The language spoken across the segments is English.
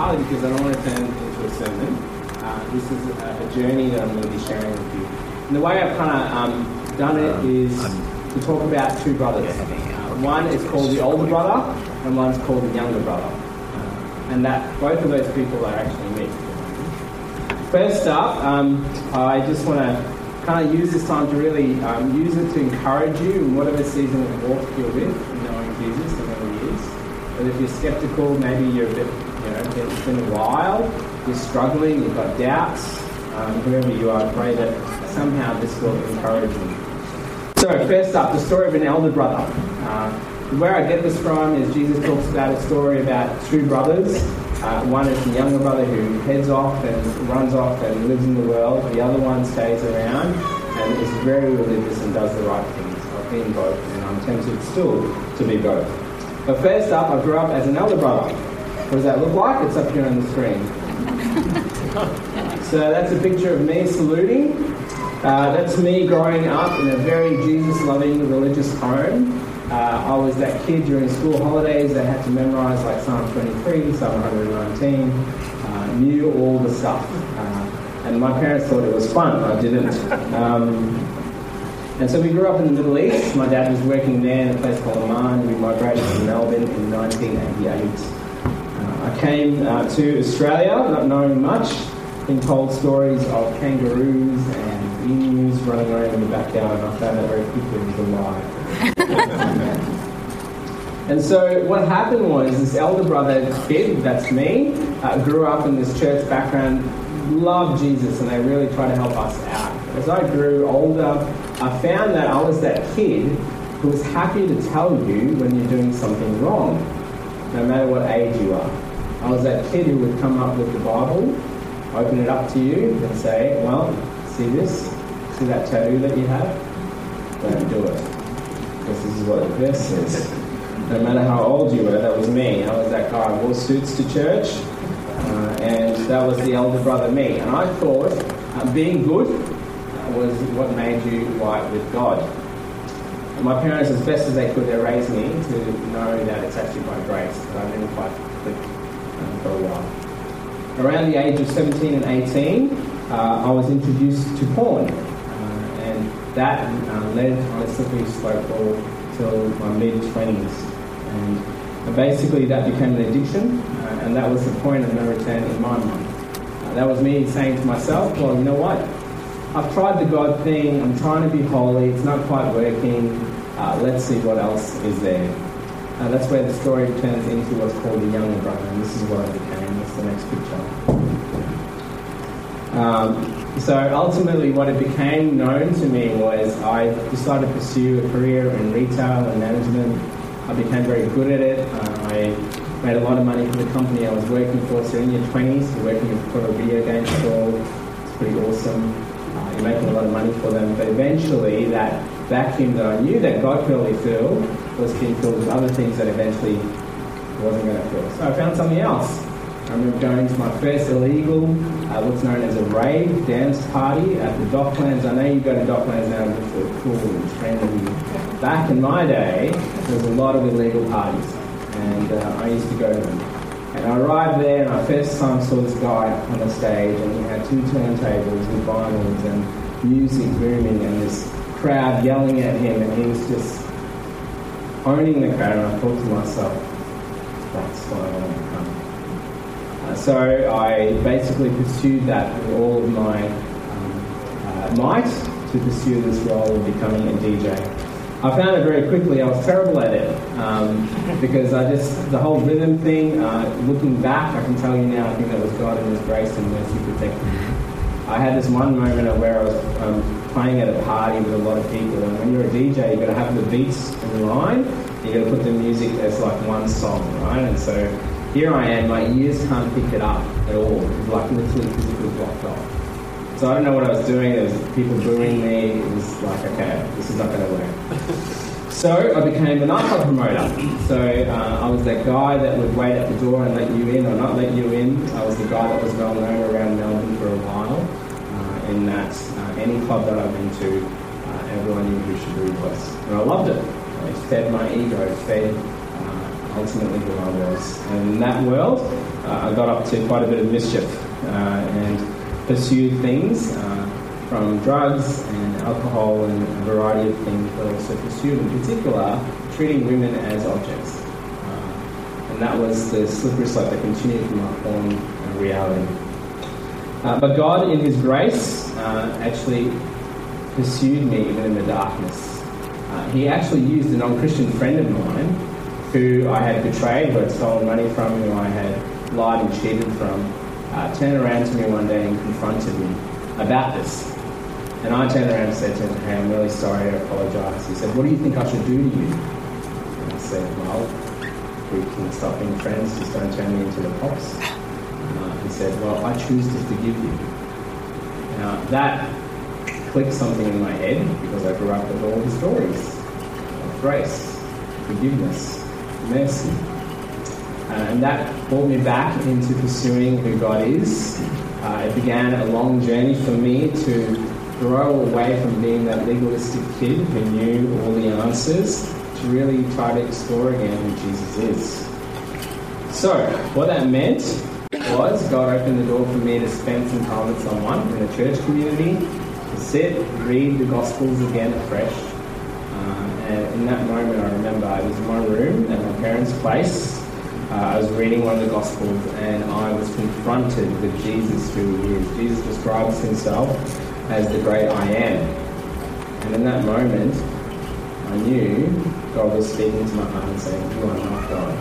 partly because I don't want to turn it into a sermon. Uh, this is a, a, journey that I'm going to be sharing with you. And the way I've kind of um, done it um, is to talk about two brothers. Uh, one is called the older brother, and one's called the younger brother. Uh, and that both of those people are actually me. First up, um, I just want to kind of use this time to really um, use it to encourage you in whatever season of walk you're with, knowing Jesus and who He is. But if you're skeptical, maybe you're a bit, you know, it's been a while, you're struggling, you've got doubts, um, whoever you are, I pray that somehow this will encourage you. So, first up, the story of an elder brother. Uh, where I get this from is Jesus talks about a story about two brothers. Uh, one is the younger brother who heads off and runs off and lives in the world. The other one stays around and is very religious and does the right things. I've been both, and I'm tempted still to be both. But first up, I grew up as an elder brother. What does that look like? It's up here on the screen. so that's a picture of me saluting. Uh, that's me growing up in a very Jesus loving religious home. Uh, I was that kid during school holidays that had to memorize like Psalm 23, Psalm 119, uh, knew all the stuff. Uh, and my parents thought it was fun. I didn't. Um, and so we grew up in the Middle East. My dad was working there in a place called Amman. We migrated to Melbourne in 1988. Uh, I came uh, to Australia not knowing much, been told stories of kangaroos and emus running around in the backyard, and I found that very quickly was a lie. and so what happened was this elder brother kid, that's me, uh, grew up in this church background, loved Jesus, and they really tried to help us out. As I grew older, I found that I was that kid who was happy to tell you when you're doing something wrong, no matter what age you are. I was that kid who would come up with the Bible, open it up to you, and say, Well, see this? See that tattoo that you have? Don't do it because this is what the verse says. No matter how old you were, that was me. I was that guy who wore suits to church, uh, and that was the elder brother me. And I thought uh, being good was what made you right with God. And my parents, as best as they could, they raised me to know that it's actually by grace, but I didn't quite click um, for a while. Around the age of 17 and 18, uh, I was introduced to porn And that uh, led on a slippery slope till my mid 20s. And basically, that became an addiction, uh, and that was the point of no return in my mind. Uh, that was me saying to myself, well, you know what? I've tried the God thing, I'm trying to be holy, it's not quite working, uh, let's see what else is there. Uh, that's where the story turns into what's called the younger brother, and this is what I became. That's the next picture. Um, so ultimately, what it became known to me was I decided to pursue a career in retail and management. I became very good at it. Uh, I made a lot of money for the company I was working for. So in your 20s, you're working for a video game store. It's pretty awesome. You're making a lot of money for them. But eventually, that vacuum that I knew that God could only fill was being filled with other things that eventually wasn't going to fill. So I found something else. I remember going to my first illegal, uh, what's known as a rave dance party at the Docklands. I know you go to Docklands now just for cool and trendy. Back in my day, there was a lot of illegal parties, and uh, I used to go to them. And I arrived there, and I first time saw this guy on the stage, and he had two turntables with vinyls and music booming, and this crowd yelling at him, and he was just owning the crowd. And I thought to myself, that's why I want to come so I basically pursued that with all of my um, uh, might to pursue this role of becoming a DJ. I found it very quickly. I was terrible at it um, because I just the whole rhythm thing. Uh, looking back, I can tell you now. I think that was God and His grace and mercy protecting me. I had this one moment where I was um, playing at a party with a lot of people, and when you're a DJ, you've got to have the beats in line. You've got to put the music as like one song, right? And so here I am, my ears can't pick it up at all. It's like literally physically blocked off. So I don't know what I was doing. There was people booing me. It was like, okay, this is not going to work. so I became a nightclub promoter. So uh, I was that guy that would wait at the door and let you in or not let you in. I was the guy that was well known around Melbourne for a while. Uh, in that uh, any club that I've been to, uh, everyone knew who Shaboo was. And I loved it. It fed my ego, it fed ultimately who I was. And in that world, uh, I got up to quite a bit of mischief uh, and pursued things uh, from drugs and alcohol and a variety of things, but also pursued in particular treating women as objects. Uh, and that was the slippery slope that continued from my porn reality. Uh, but God, in His grace, uh, actually pursued me even in the darkness. Uh, he actually used a non Christian friend of mine who I had betrayed, who had stolen money from, who I had lied and cheated from, uh, turned around to me one day and confronted me about this. And I turned around and said to him, Hey, I'm really sorry, I apologise. He said, What do you think I should do to you? And I said, Well, we can stop being friends, just don't turn me into the cops. Uh, he said, Well, I choose to forgive you. Now, that clicked something in my head because I grew up with all the stories of grace, forgiveness, mercy. Uh, and that brought me back into pursuing who God is. Uh, it began a long journey for me to grow away from being that legalistic kid who knew all the answers to really try to explore again who Jesus is. So, what that meant was God opened the door for me to spend some time with someone in a church community, to sit, read the Gospels again afresh. Uh, and in that moment, I remember I was in my room at my parents' place. Uh, I was reading one of the Gospels and I was confronted with Jesus, who he is. Jesus describes himself as the great I am. And in that moment, I knew God was speaking to my heart and saying, You are not God.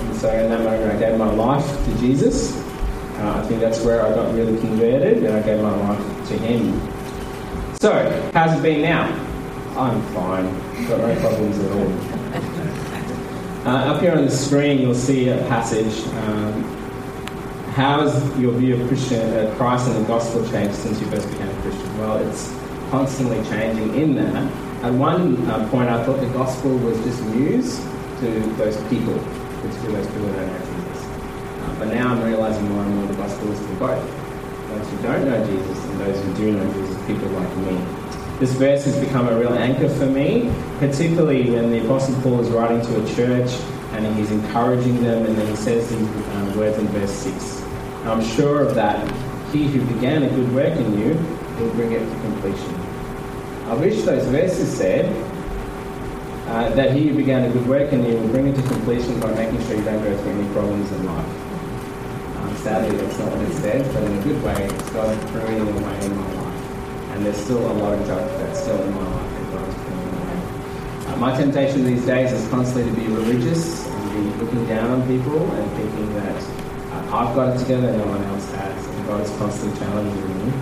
And so in that moment, I gave my life to Jesus. Uh, I think that's where I got really converted, and I gave my life to Him. So, how's it been now? I'm fine. Got no problems at all. Uh, up here on the screen, you'll see a passage. Um, how has your view of Christian, uh, Christ and the gospel changed since you first became a Christian? Well, it's constantly changing in that. At one uh, point, I thought the gospel was just news to those people particularly those people who don't know Jesus. Uh, but now I'm realizing more and more the gospel is for both those who don't know Jesus and those who do know Jesus, people like me. This verse has become a real anchor for me, particularly when the Apostle Paul is writing to a church and he's encouraging them, and then he says these uh, words in verse 6. And I'm sure of that. He who began a good work in you will bring it to completion. I wish those verses said, uh, that he who began a good work in you will bring it to completion by making sure you don't go through any problems in life. Um, sadly, that's not what it says, but in a good way, it's God pruning away in my life. And there's still a lot of junk that's still in my life that God is pruning away. Uh, my temptation these days is constantly to be religious and be looking down on people and thinking that uh, I've got it together and no one else has. And God is constantly challenging me.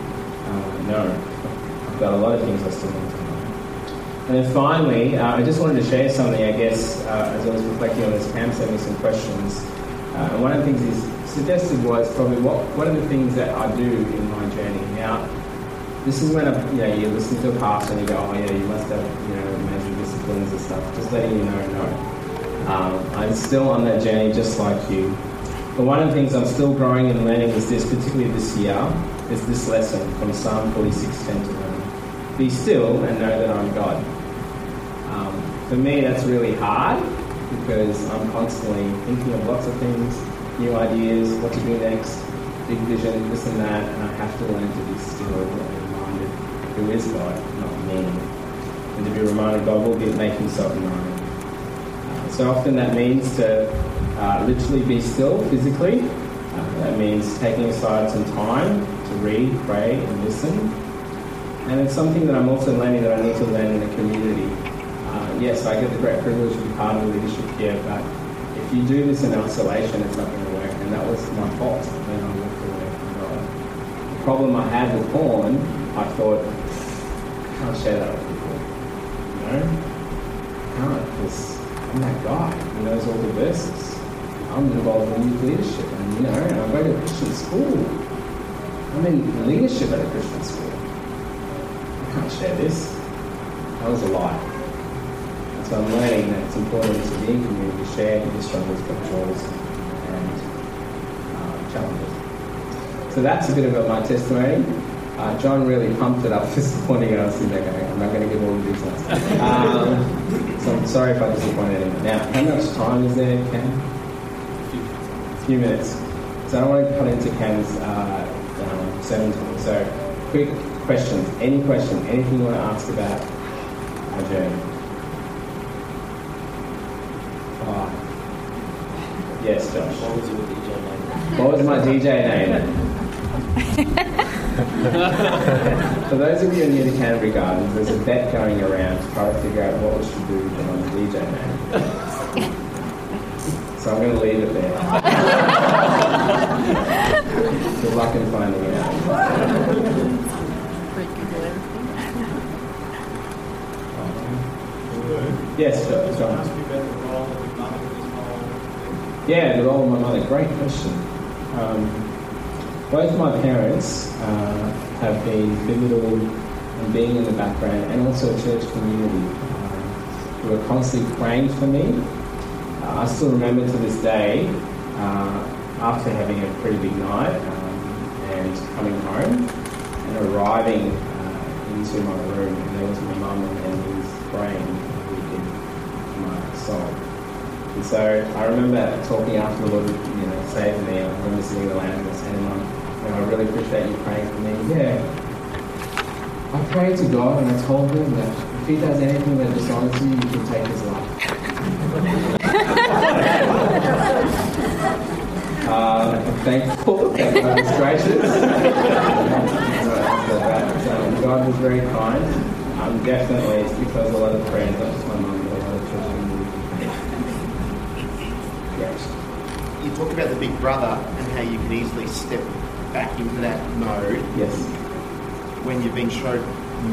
Uh, no, I've got a lot of things I still need to know. and then finally, uh, I just wanted to share something, I guess, uh, as I was reflecting on this, Pam sent me some questions. Uh, and one of the things he suggested was probably what, what are the things that I do in my journey. Now, this is when a, you, you listen to a pastor and you go, oh yeah, you must have you know, disciplines and stuff. Just letting you know, no. Um, I'm still on that journey just like you. But one of the things I'm still growing and learning is this, particularly this year, is this lesson from Psalm 46, 10 to 11. Be still and know that I'm God for me, that's really hard because I'm constantly thinking of lots of things, new ideas, what to do next, big vision, this and that, and I have to learn to be still who is God, not me. And to be reminded God will be, make himself known. Uh, so often that means to uh, literally be still physically. Uh, that means taking aside some time to read, pray, and listen. And it's something that I'm also learning that I need to learn in the community yes, I get the great privilege to be part of the leadership here, but if you do this in isolation, it's not going to work. And that was my fault when I walked away from God. The problem I had with porn, I thought, Can't share that with people. You know? Can't, because I'm that guy who knows all the verses. I'm involved in youth leadership, and you know, and I go to Christian school. I'm in leadership at a Christian school. I can't share this. That was a lie. And So I'm learning that it's important to be in community, share the struggles, but joys and uh, challenges. So that's a bit about my testimony. Uh, John really pumped it up this morning, and I was sitting there going, I'm not going to give all the details. Um, so I'm sorry if I disappointed him. Now, how much time is there, Ken? A few minutes. So I don't want to cut into Ken's uh, um, 17. So, quick questions. Any question, anything you want to ask about our journey? Oh. Yes, Josh. What was your DJ name? What was my DJ name? For those of you near to Canterbury Gardens, there's a bet going around to try to figure out what we should do with John's DJ name. So I'm going to leave it there. Good luck in finding it out. Yes, John. John. Ask me about the role of your mother in this whole thing. Yeah, the role of my mother. Great question. Um, both my parents uh, have been pivotal in being in the background and also a church community um, who are constantly praying for me. Uh, I still remember to this day, uh, after having a pretty big night um, and coming home and arriving uh, into my room, and there was my mum and he was praying with my soul. And so I remember talking after the Lord, you know, saved me. I remember sitting in the lounge and saying, Mum, you know, I really appreciate you praying for me. Yeah. I prayed to God and I told him that if he does anything that dishonors you, you can take his life. uh, I'm thankful that God was gracious. So God was very kind. Um, definitely, it's because a lot of prayers, not just my mum, but a lot of church Yes. You talk about the big brother and how you can easily step back into that mode Yes. when you've been shown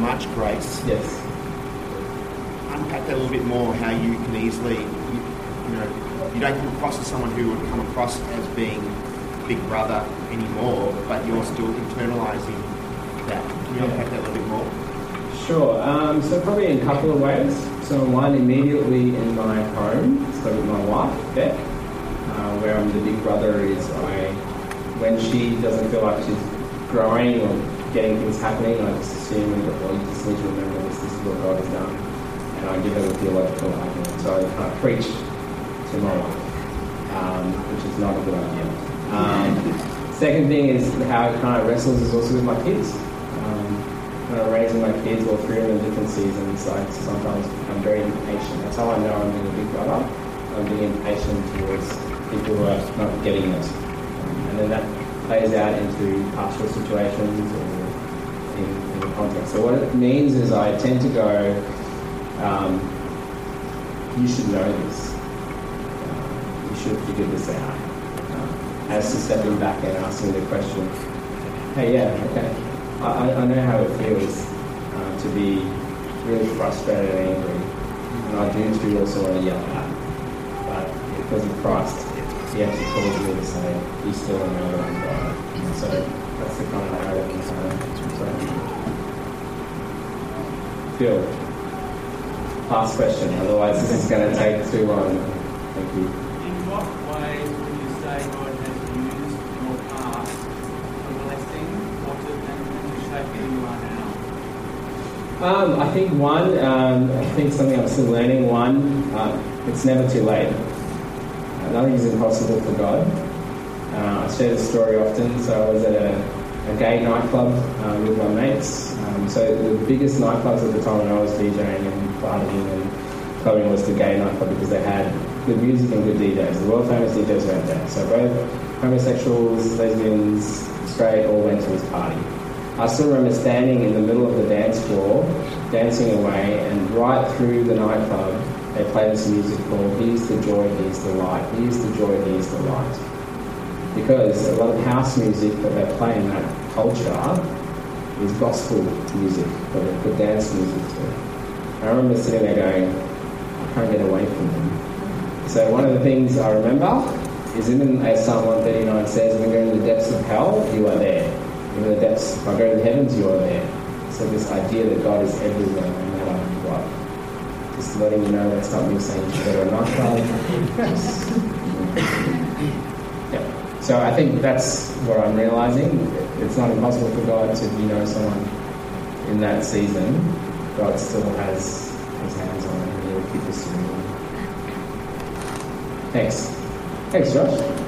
much grace. Yes. Unpack that a little bit more. How you can easily, you, you know, you don't come across as someone who would come across as being big brother anymore, but you're still internalizing that. Can you Yeah. unpack that a little bit more? Sure. Um, so probably in a couple of ways. So one immediately in my home, so with my wife, Beth, uh, where I'm the big brother is I, when she doesn't feel like she's growing or getting things happening, I just assume that, well, you just need to remember this, this is what God has done. And I give her the theological argument. So I kind of preach to my wife, um, which is not a good idea. Um, second thing is how it kind of wrestles is also with my kids. Um, when I'm raising my kids, all three of them in different seasons, I sometimes I'm very impatient. That's how I know I'm being a big brother. I'm being impatient towards people who are not getting it. And then that plays out into pastoral situations or in, in the context. So what it means is I tend to go, um, you should know this. Uh, you should figure this out. Uh, as to stepping back and asking the question, hey, yeah, okay. I, I- know how it feels uh, to be really frustrated and angry. And I do too also want to yell out. But because of Christ, he actually calls me to say, be still know that I'm God. And so that's the kind of narrative I'm saying. So, Phil, last question. Otherwise, this is going to take too long. Thank you. In what ways would you say God has used your past for blessing or to, and to shape who you are now? Um, I think one, um, I think something I'm still learning. One, uh, it's never too late. Nothing is impossible for God. Uh, I share this story often. So I was at a, a gay nightclub uh, with my mates. Um, so the biggest nightclubs at the time when I was DJing and partying and clubbing was the gay nightclub because they had good music and good DJs. The world famous DJs went there. So both homosexuals, lesbians, straight all went to this party. I still remember standing in the middle of the dance floor, dancing away, and right through the nightclub, they play this music called Here's the Joy, Here's the Light. Here's the Joy, Here's the Light. Because a lot of house music that they play in that culture is gospel music, but put dance music to it. I remember sitting there going, I can't get away from them. So one of the things I remember is even as Psalm 139 says, when you're in the depths of hell, you are there. In the depths, if I go to the heavens, you are there. So this idea that God is everywhere, no matter what. Just letting you know that's not me saying you should go to a yeah. So I think that's what I'm realizing. It's not impossible for God to, you know, someone in that season. God still has his hands on it and he'll keep pursuing them. Thanks. Thanks, Josh.